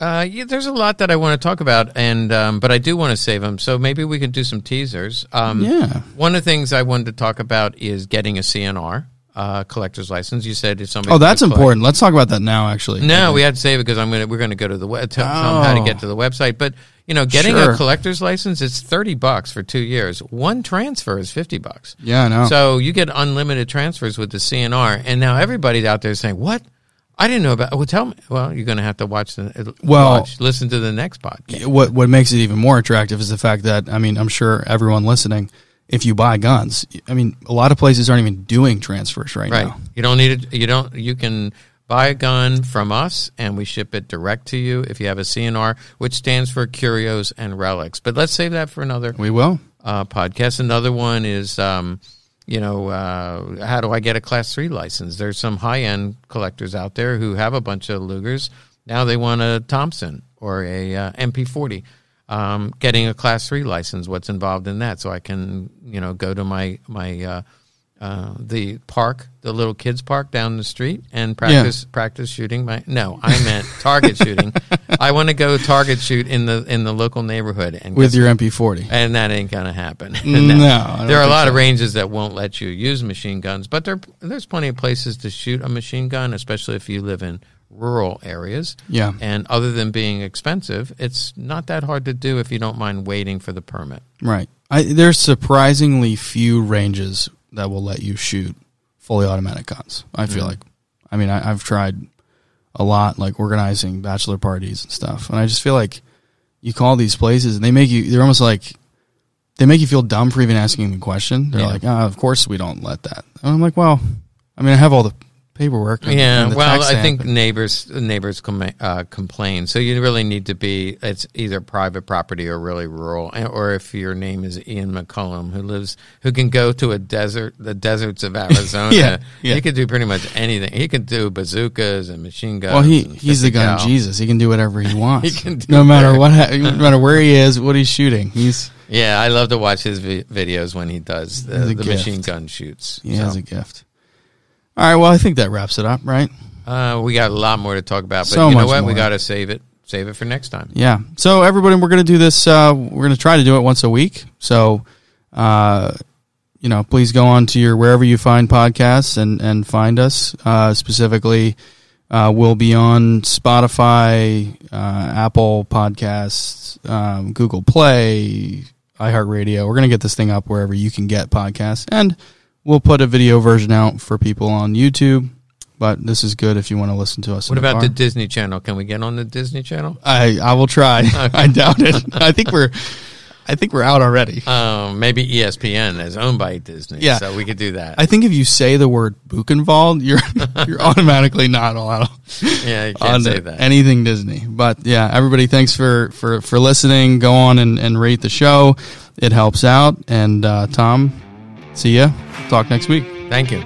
Uh, yeah, there's a lot that I want to talk about, and um, but I do want to save them. So maybe we can do some teasers. Um, Yeah. One of the things I wanted to talk about is getting a CNR, uh, collector's license. You said if somebody Oh, that's collect- important. Let's talk about that now. Actually, No, we had to save it because I'm gonna we're gonna go to the web tell, tell them how to Oh. get to the website. But you know, getting Sure. a collector's license it's thirty bucks for two years. One transfer is fifty bucks. Yeah, I know. So you get unlimited transfers with the CNR, and now everybody out there is saying, "What? I didn't know about." Well, tell me. Well, you're going to have to watch the Well- watch, listen to the next podcast. what what makes it even more attractive is the fact that I mean I'm sure everyone listening, if you buy guns, I mean a lot of places aren't even doing transfers right, Right. now. You don't need it. You don't. You can buy a gun from us, and we ship it direct to you if you have a CNR, which stands for Curios and Relics. But let's save that for another We will. uh, podcast. Another one is, um, you know, uh, how do I get a Class Three license? There's some high end collectors out there who have a bunch of Lugers. Now they want a Thompson or a uh, MP40. Um, getting a Class Three license, what's involved in that? So I can, you know, go to my my uh, uh, the park, the little kids park down the street, and practice practice shooting. My no, I meant target shooting. I want to go target shoot in the in the local neighborhood and With your MP40. and that ain't gonna happen. No, there are a lot so. of ranges that won't let you use machine guns, but there there's plenty of places to shoot a machine gun, especially if you live in rural areas. Yeah. And other than being expensive, it's not that hard to do if you don't mind waiting for the permit. Right. I, there's surprisingly few ranges that will let you shoot fully automatic guns. I feel Mhm. like. I mean, I, I've tried a lot, like organizing bachelor parties and stuff, and I just feel like you call these places and they make you. They're almost like they make you feel dumb for even asking the question. They're Yeah. like, ah, of course we don't let that. And I'm like, well, I mean, I have all the paperwork. and- Yeah, and well, I think neighbors neighbors com- uh, complain, so you really need to be it's either private property or really rural, and- or if your name is Ian McCollum, who lives who can go to a desert, the deserts of Arizona. Yeah, yeah. he could do pretty much anything. He could do bazookas and machine guns. Well, he he's the gun. Jesus. He can do whatever he wants. He can do no matter whatever. what, ha- no matter where he is, what he's shooting. He's Yeah, I love to watch his vi- videos when he does the, the machine gun shoots. he So, has a gift. All right. Well, I think that wraps it up, right? uh, we got a lot more to talk about, but So you know what? We got to save it. Save it for next time. Yeah. So everybody, we're going to do this. Uh, we're going to try to do it once a week. So, uh, you know, please go on to your wherever you find podcasts and and find us. Uh, specifically, uh, we'll be on Spotify, uh, Apple Podcasts, um, Google Play, iHeartRadio. We're going to get this thing up wherever you can get podcasts, and we'll put a video version out for people on YouTube. But this is good if you want to listen to us. What about car. the Disney Channel? Can we get on the Disney Channel? I I will try. I doubt it. I think we're I think we're out already. Um, maybe ESPN is owned by Disney. Yeah. so we could do that. I think if you say the word Buchenwald, you're you're automatically not allowed yeah, you on can't say that. anything Disney. But yeah, everybody, thanks for for for listening. Go on and, and rate the show. It helps out. And uh, Tom, see ya. Talk next week. Thank you.